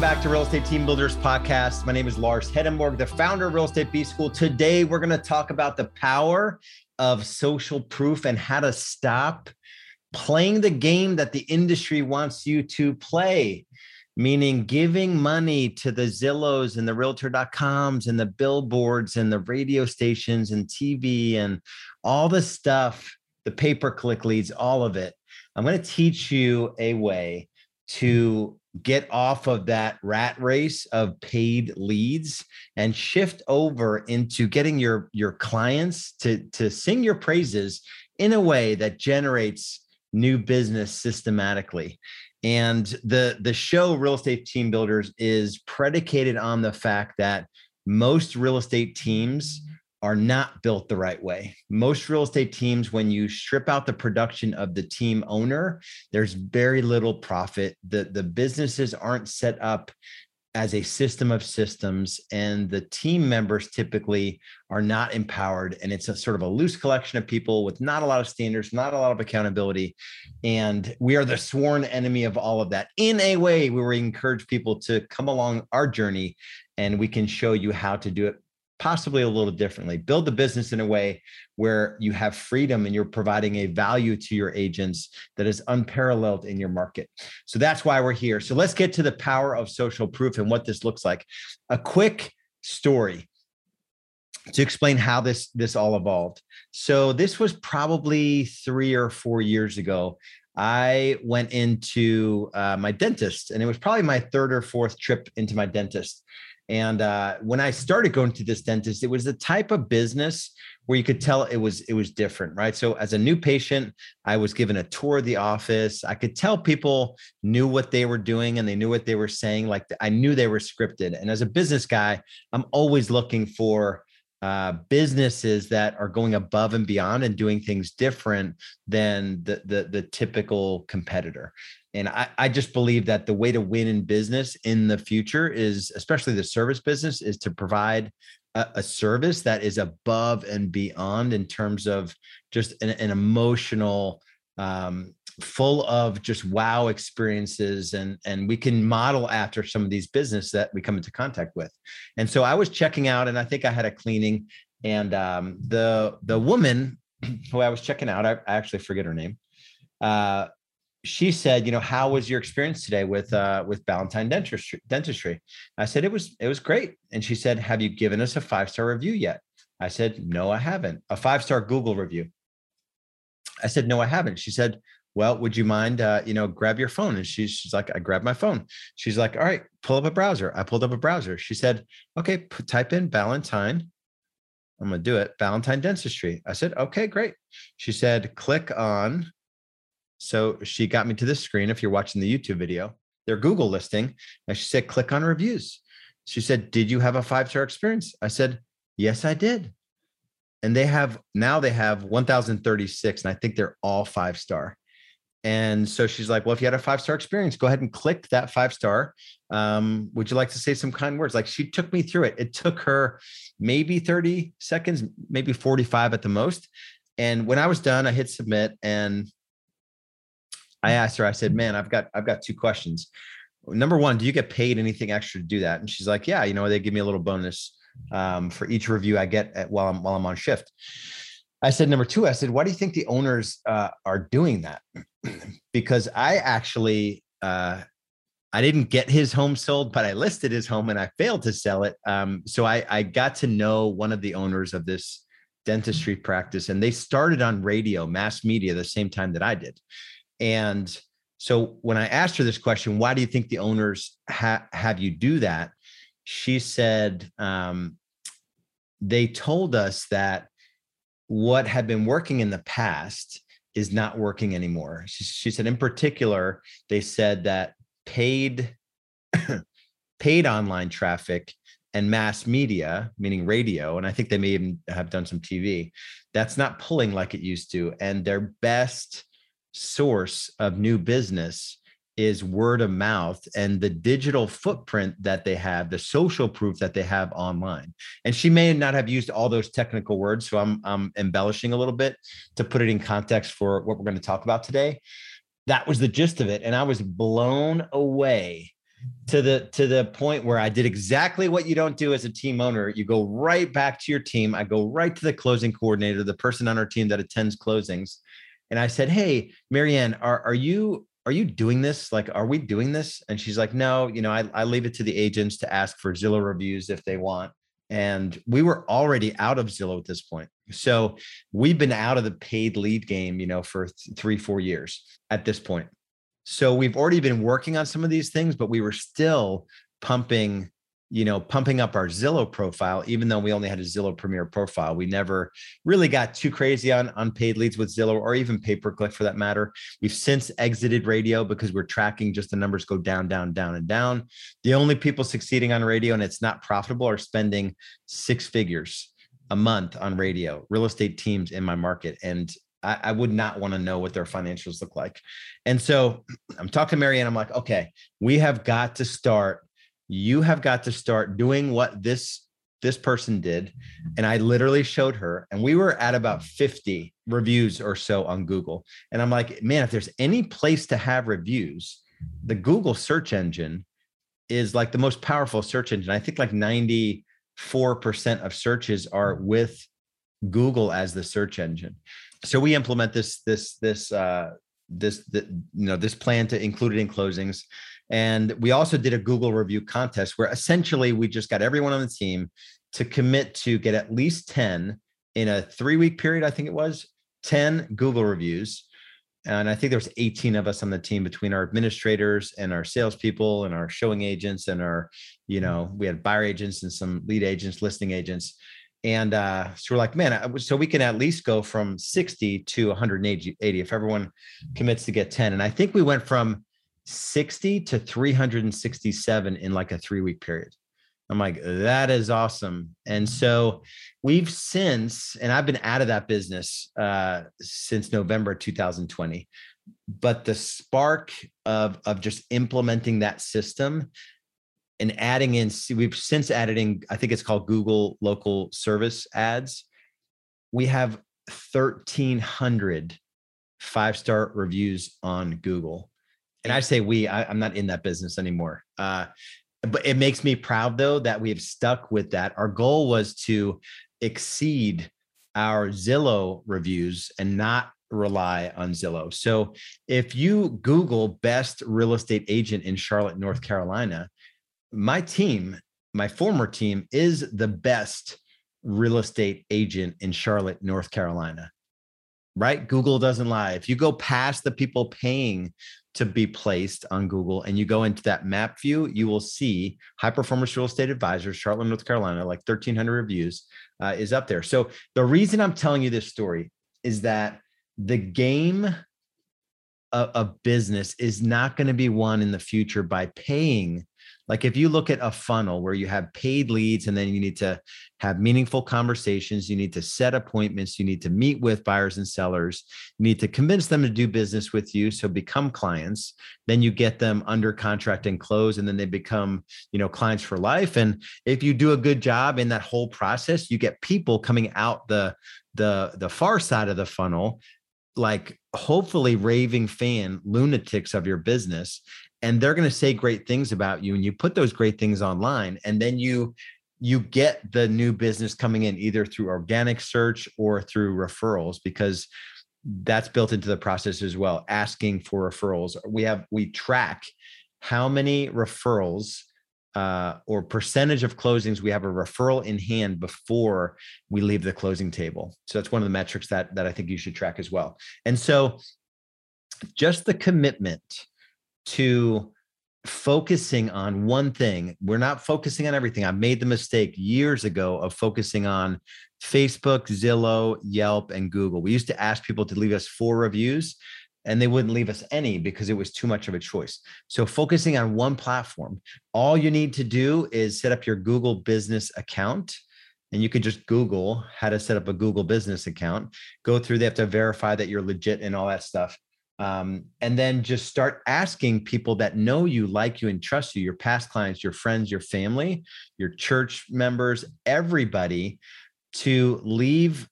Welcome back to Real Estate Team Builders Podcast. My name is Lars Hedenborg, the founder of Real Estate B School. Today, we're going to talk about the power of social proof and how to stop playing the game that the industry wants you to play, meaning giving money to the Zillows and the Realtor.coms and the billboards and the radio stations and TV and all the stuff, the pay per click leads, all of it. I'm going to teach you a way to get off of that rat race of paid leads and shift over into getting your your clients to to sing your praises in a way that generates new business systematically. And the the show real estate team builders is predicated on the fact that most real estate teams are not built the right way. Most real estate teams, when you strip out the production of the team owner, there's very little profit. The, the businesses aren't set up as a system of systems, and the team members typically are not empowered. And it's a sort of a loose collection of people with not a lot of standards, not a lot of accountability. And we are the sworn enemy of all of that in a way we encourage people to come along our journey and we can show you how to do it possibly a little differently. Build the business in a way where you have freedom and you're providing a value to your agents that is unparalleled in your market. So that's why we're here. So let's get to the power of social proof and what this looks like. A quick story to explain how this this all evolved. So this was probably 3 or 4 years ago. I went into uh, my dentist, and it was probably my third or fourth trip into my dentist. And uh, when I started going to this dentist, it was the type of business where you could tell it was it was different, right? So as a new patient, I was given a tour of the office. I could tell people knew what they were doing and they knew what they were saying. Like I knew they were scripted. And as a business guy, I'm always looking for uh, businesses that are going above and beyond and doing things different than the, the, the typical competitor. And I, I just believe that the way to win in business in the future is, especially the service business, is to provide a, a service that is above and beyond in terms of just an, an emotional, um, full of just wow experiences and and we can model after some of these business that we come into contact with and so i was checking out and i think i had a cleaning and um, the the woman who i was checking out i, I actually forget her name uh, she said, you know, how was your experience today with uh, with Ballantine dentistry, dentistry? I said it was it was great, and she said, have you given us a five star review yet? I said, no, I haven't. A five star Google review. I said, no, I haven't. She said, well, would you mind, uh, you know, grab your phone? And she's, she's like, I grabbed my phone. She's like, all right, pull up a browser. I pulled up a browser. She said, okay, p- type in Valentine. I'm going to do it. Valentine dentistry. I said, okay, great. She said, click on so she got me to this screen. If you're watching the YouTube video, their Google listing, and she said, click on reviews. She said, Did you have a five star experience? I said, Yes, I did. And they have now they have 1,036, and I think they're all five star. And so she's like, Well, if you had a five star experience, go ahead and click that five star. Um, would you like to say some kind words? Like she took me through it. It took her maybe 30 seconds, maybe 45 at the most. And when I was done, I hit submit and I asked her, I said, man, I've got, I've got two questions. Number one, do you get paid anything extra to do that? And she's like, yeah, you know, they give me a little bonus um, for each review I get at, while I'm, while I'm on shift. I said, number two, I said, why do you think the owners uh, are doing that? because I actually, uh, I didn't get his home sold, but I listed his home and I failed to sell it. Um, so I, I got to know one of the owners of this dentistry practice, and they started on radio, mass media, the same time that I did. And so when I asked her this question, why do you think the owners ha- have you do that? She said, um, they told us that what had been working in the past is not working anymore. She, she said, in particular, they said that paid paid online traffic and mass media, meaning radio, and I think they may even have done some TV, that's not pulling like it used to. And their best source of new business is word of mouth and the digital footprint that they have, the social proof that they have online. And she may not have used all those technical words, so I'm, I'm embellishing a little bit to put it in context for what we're going to talk about today. That was the gist of it. And I was blown away to the to the point where I did exactly what you don't do as a team owner. You go right back to your team. I go right to the closing coordinator, the person on our team that attends closings, and I said, "Hey, Marianne, are are you are you doing this? Like, are we doing this?" And she's like, "No, you know, I, I leave it to the agents to ask for Zillow reviews if they want." And we were already out of Zillow at this point. So we've been out of the paid lead game, you know, for th- three, four years at this point. So we've already been working on some of these things, but we were still pumping, you know, pumping up our Zillow profile, even though we only had a Zillow Premier profile. We never really got too crazy on, on paid leads with Zillow or even pay per click for that matter. We've since exited radio because we're tracking just the numbers go down, down, down, and down. The only people succeeding on radio and it's not profitable are spending six figures a month on radio, real estate teams in my market. And I, I would not want to know what their financials look like. And so I'm talking to Marianne. I'm like, okay, we have got to start. You have got to start doing what this this person did. And I literally showed her, and we were at about 50 reviews or so on Google. And I'm like, man, if there's any place to have reviews, the Google search engine is like the most powerful search engine. I think like 94% of searches are with Google as the search engine so we implement this this this uh, this the, you know this plan to include it in closings. And we also did a google review contest where essentially we just got everyone on the team to commit to get at least 10 in a three week period i think it was 10 google reviews. And i think there was 18 of us on the team between our administrators and our salespeople and our showing agents and our you know we had buyer agents and some lead agents listing agents and uh, so we're like, man, so we can at least go from 60 to 180 if everyone commits to get 10. And I think we went from 60 to 367 in like a three week period. I'm like, that is awesome. And so we've since, and I've been out of that business uh, since November 2020. But the spark of, of just implementing that system and adding in we've since added in i think it's called google local service ads. We have 1300 five star reviews on google. And i say we I, am not in that business anymore. Uh, but it makes me proud though that we have stuck with that. Our goal was to exceed our zillow reviews and not rely on Zillow. So if you Google best real estate agent in Charlotte, North Carolina, my team, my former team, is the best real estate agent in Charlotte, North Carolina. Right? Google doesn't lie. If you go past the people paying to be placed on Google and you go into that map view, you will see high performance real estate advisors, Charlotte, North Carolina, like 1,300 reviews uh, is up there. So the reason I'm telling you this story is that the game of, of business is not going to be won in the future by paying like if you look at a funnel where you have paid leads and then you need to have meaningful conversations, you need to set appointments, you need to meet with buyers and sellers, you need to convince them to do business with you, so become clients. Then you get them under contract and close, and then they become, you know, clients for life. And if you do a good job in that whole process, you get people coming out the the the far side of the funnel like hopefully raving fan lunatics of your business and they're going to say great things about you and you put those great things online and then you you get the new business coming in either through organic search or through referrals because that's built into the process as well asking for referrals. We have we track how many referrals uh, or percentage of closings we have a referral in hand before we leave the closing table. So that's one of the metrics that that i think you should track as well. And so just the commitment to focusing on one thing. We're not focusing on everything. I made the mistake years ago of focusing on Facebook, Zillow, Yelp, and Google. We used to ask people to leave us four reviews and they wouldn't leave us any because it was too much of a choice. So, focusing on one platform, all you need to do is set up your Google business account. And you could just Google how to set up a Google business account, go through, they have to verify that you're legit and all that stuff. Um, and then just start asking people that know you, like you, and trust you, your past clients, your friends, your family, your church members, everybody to leave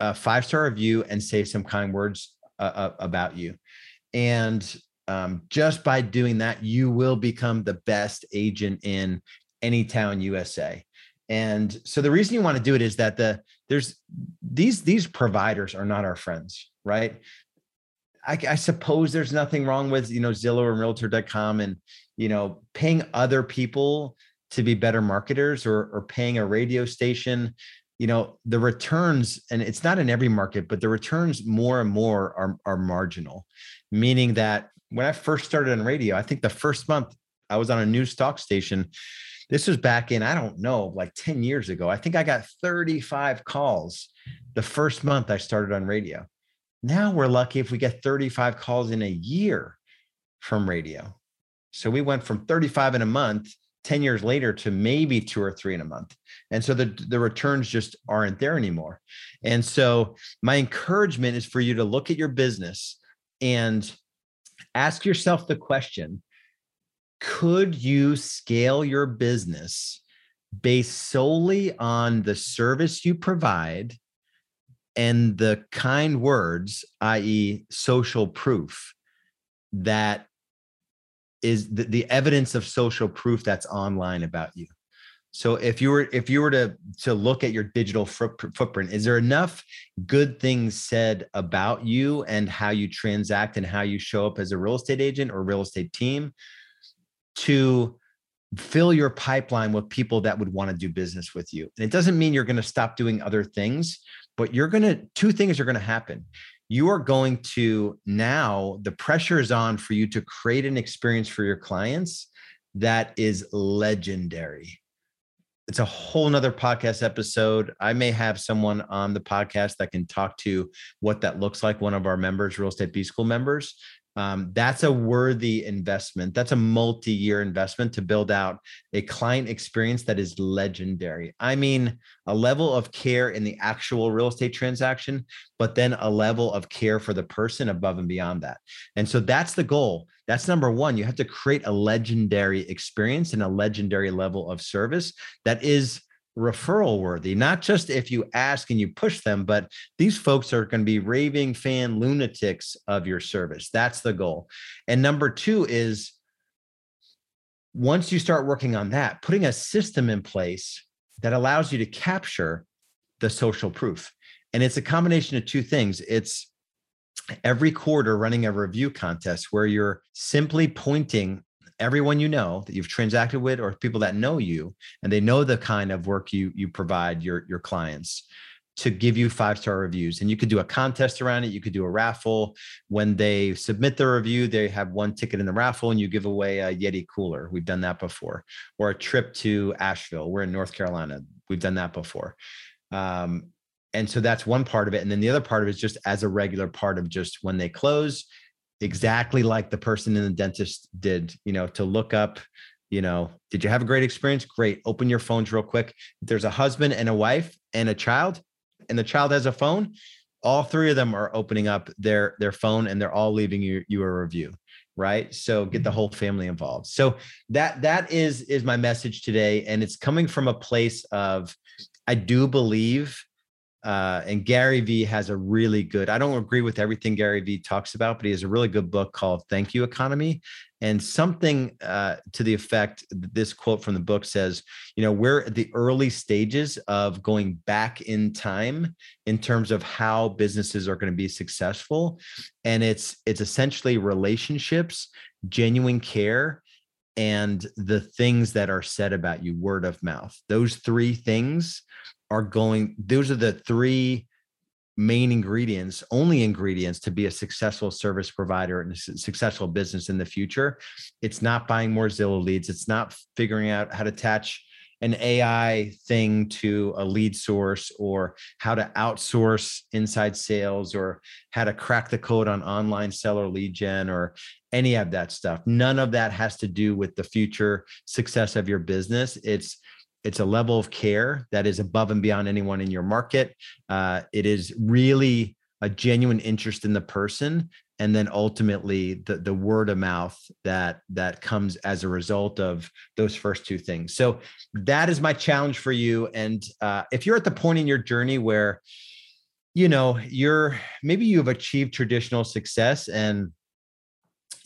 a five star review and say some kind words uh, uh, about you. And um, just by doing that, you will become the best agent in any town USA. And so the reason you want to do it is that the there's these these providers are not our friends, right? I, I suppose there's nothing wrong with you know Zillow and Realtor.com and you know paying other people to be better marketers or or paying a radio station. You know the returns and it's not in every market but the returns more and more are, are marginal. Meaning that when i first started on radio i think the first month i was on a news talk station this was back in i don't know like 10 years ago. I think i got 35 calls the first month i started on radio now we're lucky if we get 35 calls in a year from radio so we went from 35 in a month 10 years later to maybe two or three in a month. And so the, the returns just aren't there anymore. And so my encouragement is for you to look at your business and ask yourself the question could you scale your business based solely on the service you provide and the kind words, i.e., social proof that is the, the evidence of social proof that's online about you so if you were if you were to to look at your digital footprint is there enough good things said about you and how you transact and how you show up as a real estate agent or real estate team to fill your pipeline with people that would want to do business with you and it doesn't mean you're going to stop doing other things but you're going to two things are going to happen. You are going to now the pressure is on for you to create an experience for your clients that is legendary. It's a whole nother podcast episode. I may have someone on the podcast that can talk to what that looks like one of our members real estate b school members um, that's a worthy investment. That's a multi year investment to build out a client experience that is legendary. I mean, a level of care in the actual real estate transaction, but then a level of care for the person above and beyond that. And so that's the goal. That's number one. You have to create a legendary experience and a legendary level of service that is referral worthy, not just if you ask and you push them, but these folks are going to be raving fan lunatics of your service. That's the goal. And number two is once you start working on that, putting a system in place that allows you to capture the social proof. And it's a combination of two things. It's every quarter running a review contest where you're simply pointing everyone you know that you've transacted with or people that know you and they know the kind of work you you provide your your clients to give you five star reviews. And you could do a contest around it you could do a raffle. When they submit the review they have one ticket in the raffle and you give away a yeti cooler. We've done that before. Or a trip to asheville. We're in north carolina. We've done that before. Um, and so that's one part of it. And then the other part of it is just as a regular part of just when they close exactly like the person in the dentist did, you know, to look up, you know, did you have a great experience? Great. Open your phones real quick. If there's a husband and a wife and a child, and the child has a phone, all three of them are opening up their their phone and they're all leaving you, you a review right so get the mm-hmm. whole family involved so that that is is my message today and it's coming from a place of i do believe uh, and Gary Vee has a really good, I don't agree with everything Gary Vee talks about, but he has a really good book called Thank You Economy. And something uh, to the effect, this quote from the book says, you know, we're at the early stages of going back in time in terms of how businesses are going to be successful. And it's it's essentially relationships, genuine care, and the things that are said about you, word of mouth. Those three things are going those are the three main ingredients only ingredients to be a successful service provider and a successful business in the future. It's not buying more zillow leads. It's not figuring out how to attach an ai thing to a lead source or how to outsource inside sales or how to crack the code on online seller lead gen or any of that stuff. None of that has to do with the future success of your business. It's it's a level of care that is above and beyond anyone in your market. Uh, it is really a genuine interest in the person and then ultimately the, the word of mouth that that comes as a result of those first two things so that is my challenge for you and uh, if you're at the point in your journey where you know you're maybe you've achieved traditional success and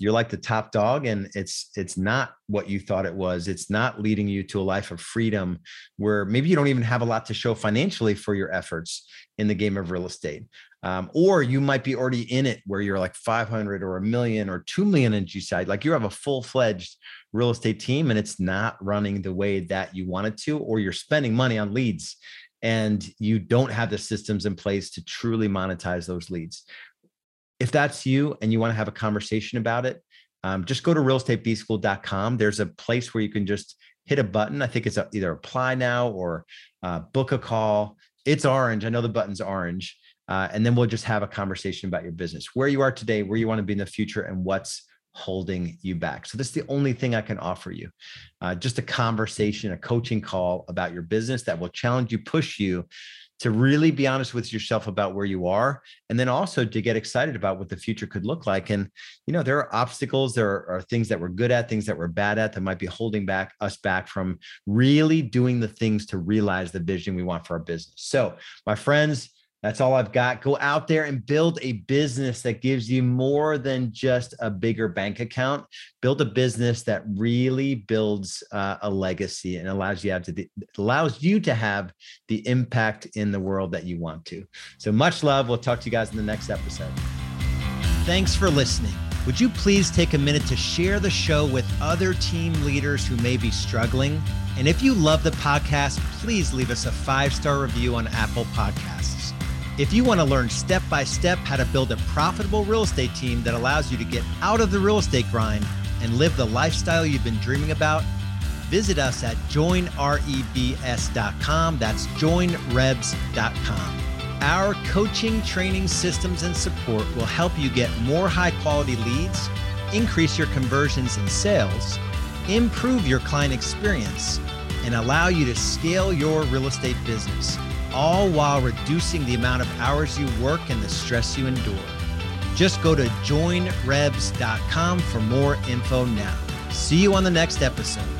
you're like the top dog and it's it's not what you thought it was. It's not leading you to a life of freedom where maybe you don't even have a lot to show financially for your efforts in the game of real estate. Um, or you might be already in it where you're like 500 or a million or 2 million in GCI like you have a full-fledged real estate team and it's not running the way that you want it to or you're spending money on leads and you don't have the systems in place to truly monetize those leads if that's you and you want to have a conversation about it, um, just go to realestatebschool.com. There's a place where you can just hit a button. I think it's a, either apply now or uh, book a call. It's orange. I know the button's orange. Uh, and then we'll just have a conversation about your business, where you are today, where you want to be in the future, and what's holding you back. So that's the only thing I can offer you. Uh, just a conversation, a coaching call about your business that will challenge you, push you to really be honest with yourself about where you are and then also to get excited about what the future could look like. And you know there are obstacles there are, are, things that we're good at things that we're bad at that might be holding back us back from really doing the things to realize the vision we want for our business. So my friends that's all I've got. Go out there and build a business that gives you more than just a bigger bank account. Build a business that really builds uh, a legacy and allows you to allows you to have the impact in the world that you want to. So much love. We'll talk to you guys in the next episode. Thanks for listening. Would you please take a minute to share the show with other team leaders who may be struggling? And if you love the podcast, please leave us a five star review on Apple Podcasts. If you want to learn step by step how to build a profitable real estate team that allows you to get out of the real estate grind and live the lifestyle you've been dreaming about, visit us at joinrebs.com. That's joinrebs.com. Our coaching, training, systems, and support will help you get more high quality leads, increase your conversions and sales, improve your client experience, and allow you to scale your real estate business all while reducing the amount of hours you work and the stress you endure. Just go to joinrebs.com for more info now. See you on the next episode.